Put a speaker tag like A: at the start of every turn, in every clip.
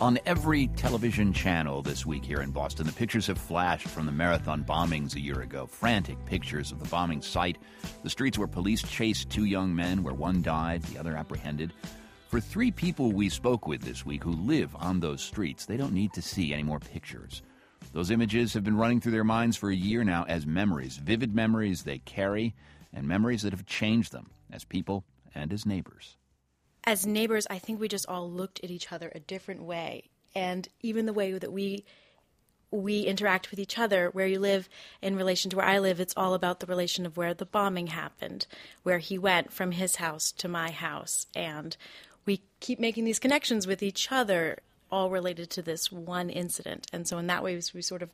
A: On every television channel this week here in Boston, the pictures have flashed from the marathon bombings a year ago. Frantic pictures of the bombing site, the streets where police chased two young men, where one died, the other apprehended. For three people we spoke with this week who live on those streets, they don't need to see any more pictures. Those images have been running through their minds for a year now as memories, vivid memories they carry, and memories that have changed them as people and as neighbors
B: as neighbors, I think we just all looked at each other a different way. And even the way that we we interact with each other, where you live in relation to where I live, it's all about the relation of where the bombing happened, where he went from his house to my house. And we keep making these connections with each other, all related to this one incident. And so, in that way, we sort of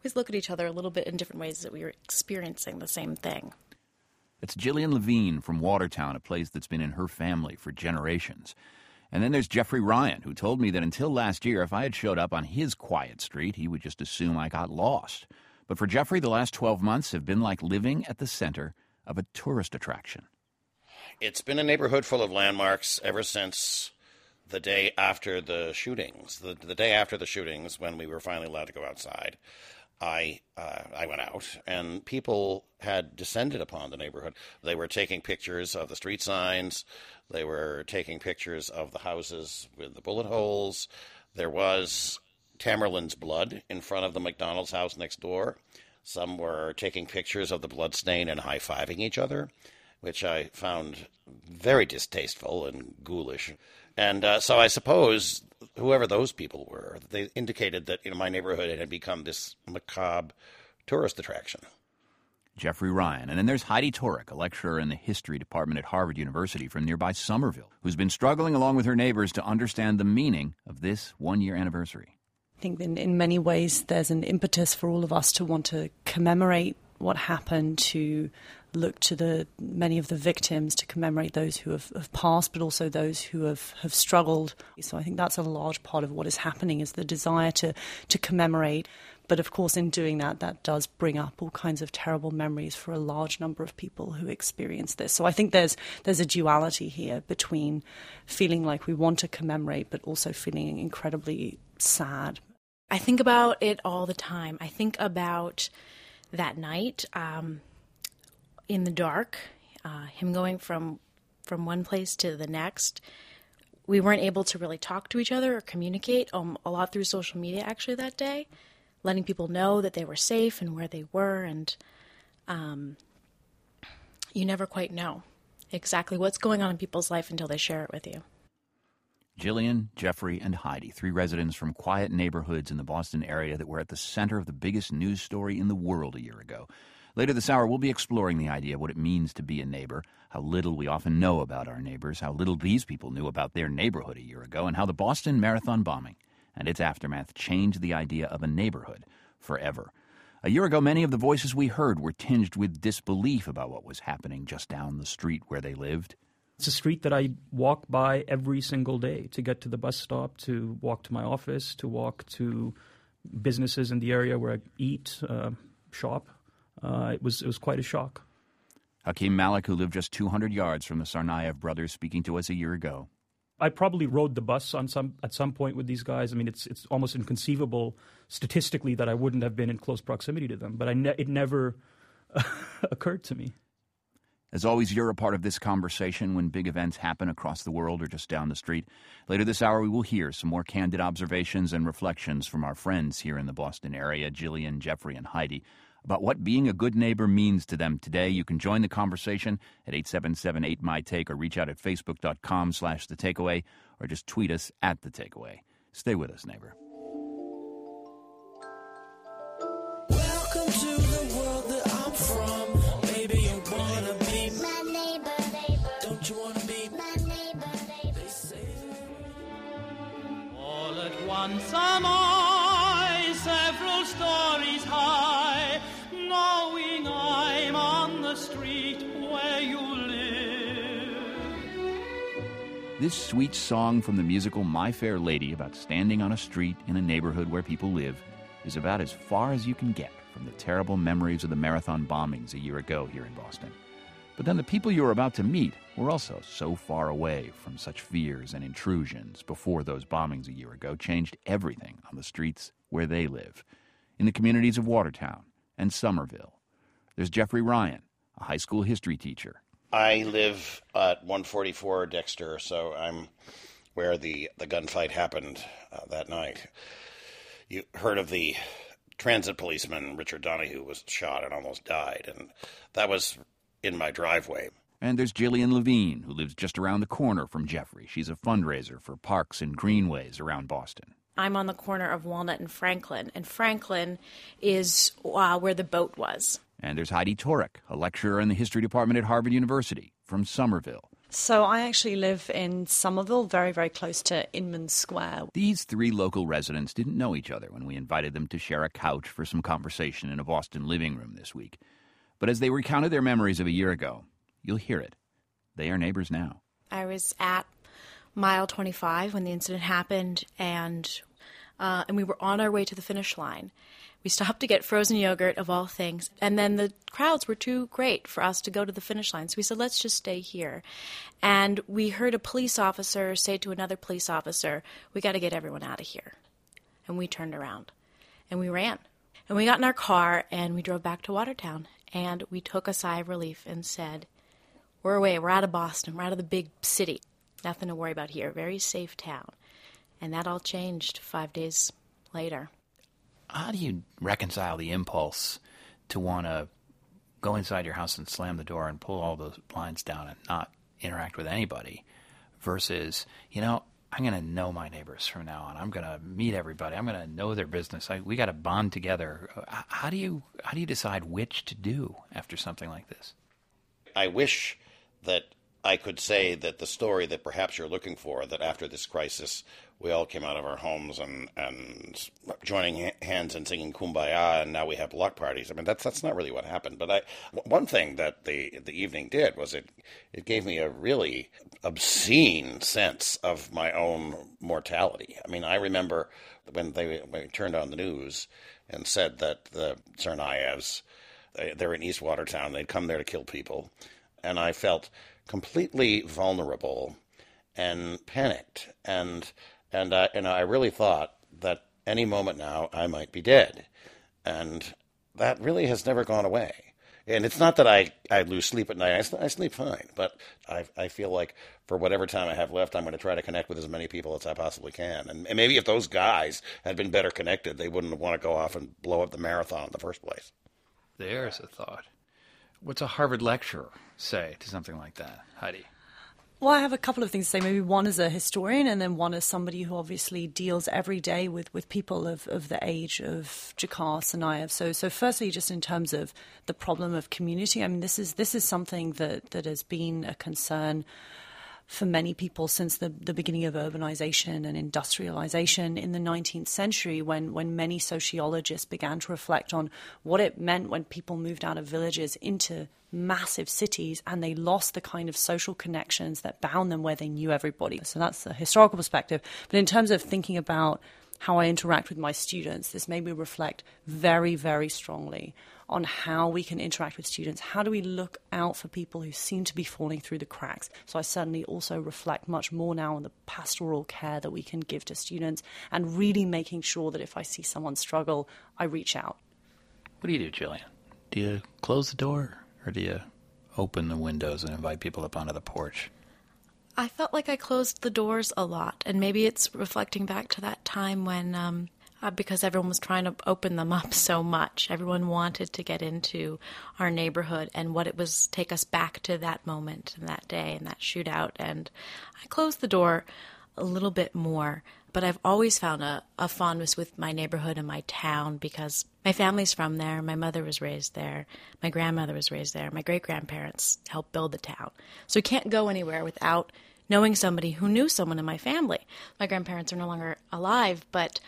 B: always look at each other a little bit in different ways that we were experiencing the same thing.
A: It's Jillian Levine from Watertown, a place that's been in her family for generations. And then there's Jeffrey Ryan, who told me that until last year, if I had showed up on his quiet street, he would just assume I got lost. But for Jeffrey, the last 12 months have been like living at the center of a tourist attraction.
C: It's been a neighborhood full of landmarks ever since the day after the shootings, the, the day after the shootings when we were finally allowed to go outside. I uh, I went out, and people had descended upon the neighborhood. They were taking pictures of the street signs. They were taking pictures of the houses with the bullet holes. There was Tamerlan's blood in front of the McDonald's house next door. Some were taking pictures of the blood stain and high fiving each other, which I found very distasteful and ghoulish. And uh, so I suppose whoever those people were, they indicated that you know my neighborhood had become this macabre tourist attraction.
A: Jeffrey Ryan. And then there's Heidi Tworek, a lecturer in the history department at Harvard University from nearby Somerville, who's been struggling along with her neighbors to understand the meaning of this one year anniversary.
D: I think in, in many ways there's an impetus for all of us to want to commemorate what happened, to look to the many of the victims to commemorate those who have, have, passed, but also those who have, have struggled. So I think that's a large part of what is happening is the desire to to commemorate. But of course, in doing that, that does bring up all kinds of terrible memories for a large number of people who experience this. So I think there's there's a duality here between feeling like we want to commemorate, but also feeling incredibly sad.
B: I think about it all the time. I think about that night. Um, in the dark, uh, him going from from one place to the next. We weren't able to really talk to each other or communicate um, a lot through social media actually that day, letting people know that they were safe and where they were, and um, you never quite know exactly what's going on in people's life until they share it with you.
A: Jillian, Jeffrey, and Heidi, three residents from quiet neighborhoods in the Boston area that were at the center of the biggest news story in the world a year ago. Later this hour, we'll be exploring the idea of what it means to be a neighbor, how little we often know about our neighbors, how little these people knew about their neighborhood a year ago, and how the Boston Marathon bombing and its aftermath changed the idea of a neighborhood forever. A year ago, many of the voices we heard were tinged with disbelief about what was happening just down the street where they lived.
E: It's a street that I walk by every single day to get to the bus stop, to walk to my office, to walk to businesses in the area where I eat, uh, shop uh, it was it was quite a shock.
A: Hakeem Malik, who lived just 200 yards from the Tsarnaev brothers, speaking to us a year ago.
E: I probably rode the bus on some at some point with these guys. I mean, it's it's almost inconceivable statistically that I wouldn't have been in close proximity to them, but I ne- it never occurred to me.
A: As always, you're a part of this conversation when big events happen across the world or just down the street. Later this hour, we will hear some more candid observations and reflections from our friends here in the Boston area, Jillian, Jeffrey, and Heidi about what being a good neighbor means to them today. You can join the conversation at 877-8MY-TAKE or reach out at facebook.com slash the takeaway or just tweet us at the takeaway. Stay with us, neighbor. This sweet song from the musical My Fair Lady about standing on a street in a neighborhood where people live is about as far as you can get from the terrible memories of the marathon bombings a year ago here in Boston. But then the people you are about to meet were also so far away from such fears and intrusions before those bombings a year ago changed everything on the streets where they live, in the communities of Watertown and Somerville. There's Jeffrey Ryan, a high school history teacher.
C: I live at 144 Dexter, so I'm where the, the gunfight happened uh, that night. You heard of the transit policeman, Richard Donohue, was shot and almost died, and that was in my driveway.
A: And there's Jillian Levine, who lives just around the corner from Jeffrey. She's a fundraiser for parks and greenways around Boston.
B: I'm on the corner of Walnut and Franklin, and Franklin is uh, where the boat was.
A: And there's Heidi Tworek, a lecturer in the history department at Harvard University from Somerville.
D: So I actually live in Somerville, very, very close to Inman Square.
A: These three local residents didn't know each other when we invited them to share a couch for some conversation in a Boston living room this week. But as they recounted their memories of a year ago, you'll hear it. They are neighbors now.
B: I was at mile 25 when the incident happened, and uh, and we were on our way to the finish line. We stopped to get frozen yogurt, of all things, and then the crowds were too great for us to go to the finish line. So we said, let's just stay here. And we heard a police officer say to another police officer, We got to get everyone out of here. And we turned around and we ran. And we got in our car and we drove back to Watertown. And we took a sigh of relief and said, We're away. We're out of Boston. We're out of the big city. Nothing to worry about here. Very safe town. And that all changed five days later.
F: How do you reconcile the impulse to want to go inside your house and slam the door and pull all those blinds down and not interact with anybody versus, you know, I'm going to know my neighbors from now on. I'm going to meet everybody. I'm going to know their business. I, we got to bond together. How do you how do you decide which to do after something like this?
C: I wish that I could say that the story that perhaps you're looking for, that after this crisis, we all came out of our homes and, and joining hands and singing Kumbaya, and now we have block parties. I mean, that's that's not really what happened. But I, one thing that the the evening did was it it gave me a really obscene sense of my own mortality. I mean, I remember when they, when turned on the news and said that the Tsarnaevs, they, they're in East Watertown, they'd come there to kill people, and I felt completely vulnerable and panicked, and and uh, and I really thought that any moment now I might be dead, and that really has never gone away. And it's not that I, I lose sleep at night. I, I sleep fine, but I, I feel like for whatever time I have left, I'm going to try to connect with as many people as I possibly can. And, and maybe if those guys had been better connected, they wouldn't want to go off and blow up the marathon in the first place.
F: There's a thought. What's a Harvard lecturer say to something like that, Heidi?
D: Well, I have a couple of things to say. Maybe one as a historian, and then one as somebody who obviously deals every day with, with people of, of the age of Dzhokhar Tsarnaev. So, so firstly, just in terms of the problem of community, I mean, this is this is something that, that has been a concern for many people since the, the beginning of urbanization and industrialization in the 19th century, when, when many sociologists began to reflect on what it meant when people moved out of villages into massive cities and they lost the kind of social connections that bound them where they knew everybody. So that's the historical perspective. But in terms of thinking about how I interact with my students, this made me reflect very, very strongly on how we can interact with students. How do we look out for people who seem to be falling through the cracks? So I certainly also reflect much more now on the pastoral care that we can give to students and really making sure that if I see someone struggle, I reach out.
F: What do you do, Jillian? Do you close the door or do you open the windows and invite people up onto the porch?
B: I felt like I closed the doors a lot, and maybe it's reflecting back to that time when, um, uh, because everyone was trying to open them up so much, everyone wanted to get into our neighborhood, and what it was take us back to that moment and that day and that shootout. And I closed the door a little bit more, but I've always found a, a fondness with my neighborhood and my town because my family's from there. My mother was raised there. My grandmother was raised there. My great grandparents helped build the town. So you can't go anywhere without knowing somebody who knew someone in my family. My grandparents are no longer alive, but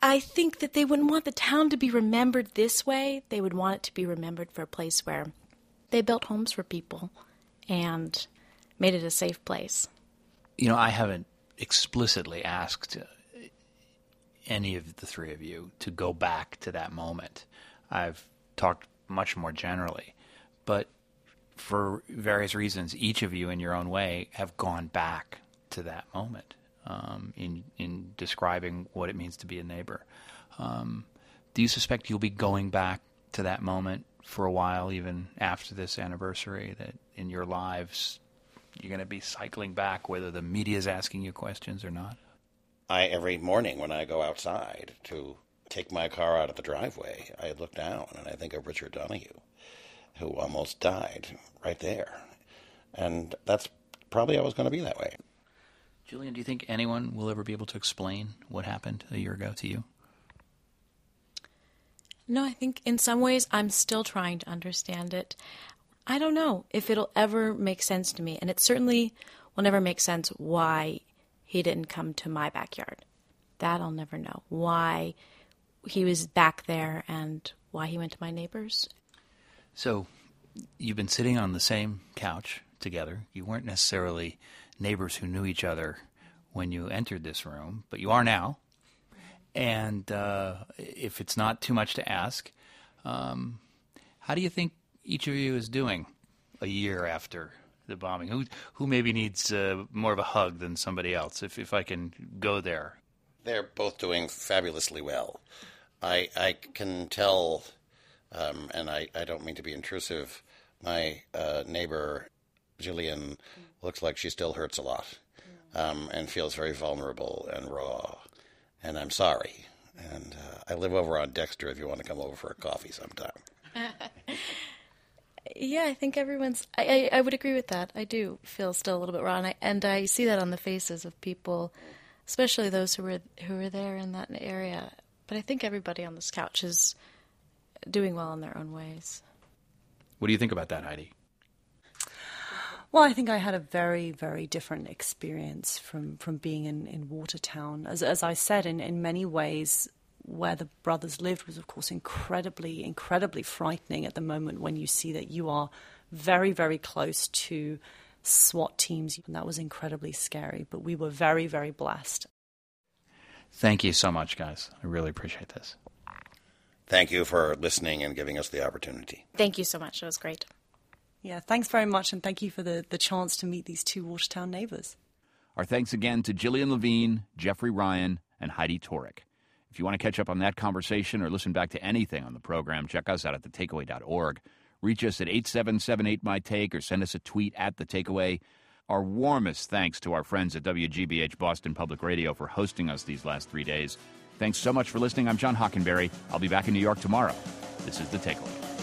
B: I think that they wouldn't want the town to be remembered this way. They would want it to be remembered for a place where they built homes for people and made it a safe place.
F: You know, I haven't explicitly asked uh, any of the three of you to go back to that moment. I've talked much more generally, but for various reasons, each of you in your own way have gone back to that moment um, in in describing what it means to be a neighbor. Um, do you suspect you'll be going back to that moment for a while, even after this anniversary? That in your lives you're going to be cycling back, whether the media is asking you questions or not?
C: I every morning when I go outside to take my car out of the driveway, I look down and I think of Richard Donohue, who almost died right there, and that's probably always going to be that way.
F: Jillian, do you think anyone will ever be able to explain what happened a year ago to you?
B: No, I think in some ways I'm still trying to understand it. I don't know if it'll ever make sense to me, and it certainly will never make sense why he didn't come to my backyard. That I'll never know. Why he was back there and why he went to my neighbors.
F: So, you've been sitting on the same couch together. You weren't necessarily neighbors who knew each other when you entered this room, but you are now. And uh, if it's not too much to ask, um, how do you think each of you is doing a year after the bombing? Who who maybe needs uh, more of a hug than somebody else? If if I can go there,
C: They're both doing fabulously well. I I can tell, um, and I, I don't mean to be intrusive. My uh, neighbor, Jillian, looks like she still hurts a lot, um, and feels very vulnerable and raw. And I'm sorry. And uh, I live over on Dexter. If you want to come over for a coffee sometime.
B: Yeah, I think everyone's. I, I, I would agree with that. I do feel still a little bit raw, and I, and I see that on the faces of people, especially those who were who were there in that area. But I think everybody on this couch is doing well in their own ways.
F: what do you think about that, Heidi?
D: Well, I think I had a very, very different experience from, from being in, in Watertown. As, as I said, in, in many ways, where the brothers lived was, of course, incredibly, incredibly frightening at the moment when you see that you are very, very close to SWAT teams. And that was incredibly scary. But we were very, very blessed.
F: Thank you so much, guys. I really appreciate this.
C: Thank you for listening and giving us the opportunity.
B: Thank you so much. That was great.
D: Yeah, thanks very much. And thank you for the, the chance to meet these two Watertown neighbors.
A: Our thanks again to Jillian Levine, Jeffrey Ryan, and Heidi Tworek. If you want to catch up on that conversation or listen back to anything on the program, check us out at thetakeaway.org. Reach us at 8778 My Take or send us a tweet at The Takeaway. Our warmest thanks to our friends at WGBH Boston Public Radio for hosting us these last three days. Thanks so much for listening. I'm John Hockenberry. I'll be back in New York tomorrow. This is The Takeaway.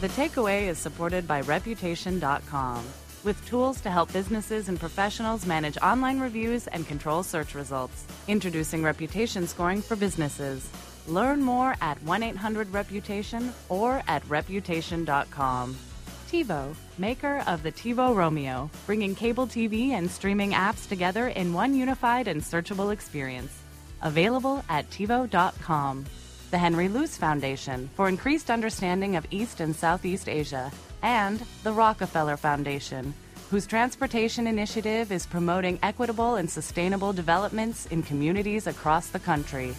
G: The Takeaway is supported by Reputation.com with tools to help businesses and professionals manage online reviews and control search results. Introducing Reputation Scoring for businesses. Learn more at 1 800 Reputation or at Reputation.com. TiVo, maker of the TiVo Roamio, bringing cable TV and streaming apps together in one unified and searchable experience. Available at TiVo.com. The Henry Luce Foundation for increased understanding of East and Southeast Asia, and the Rockefeller Foundation, whose transportation initiative is promoting equitable and sustainable developments in communities across the country.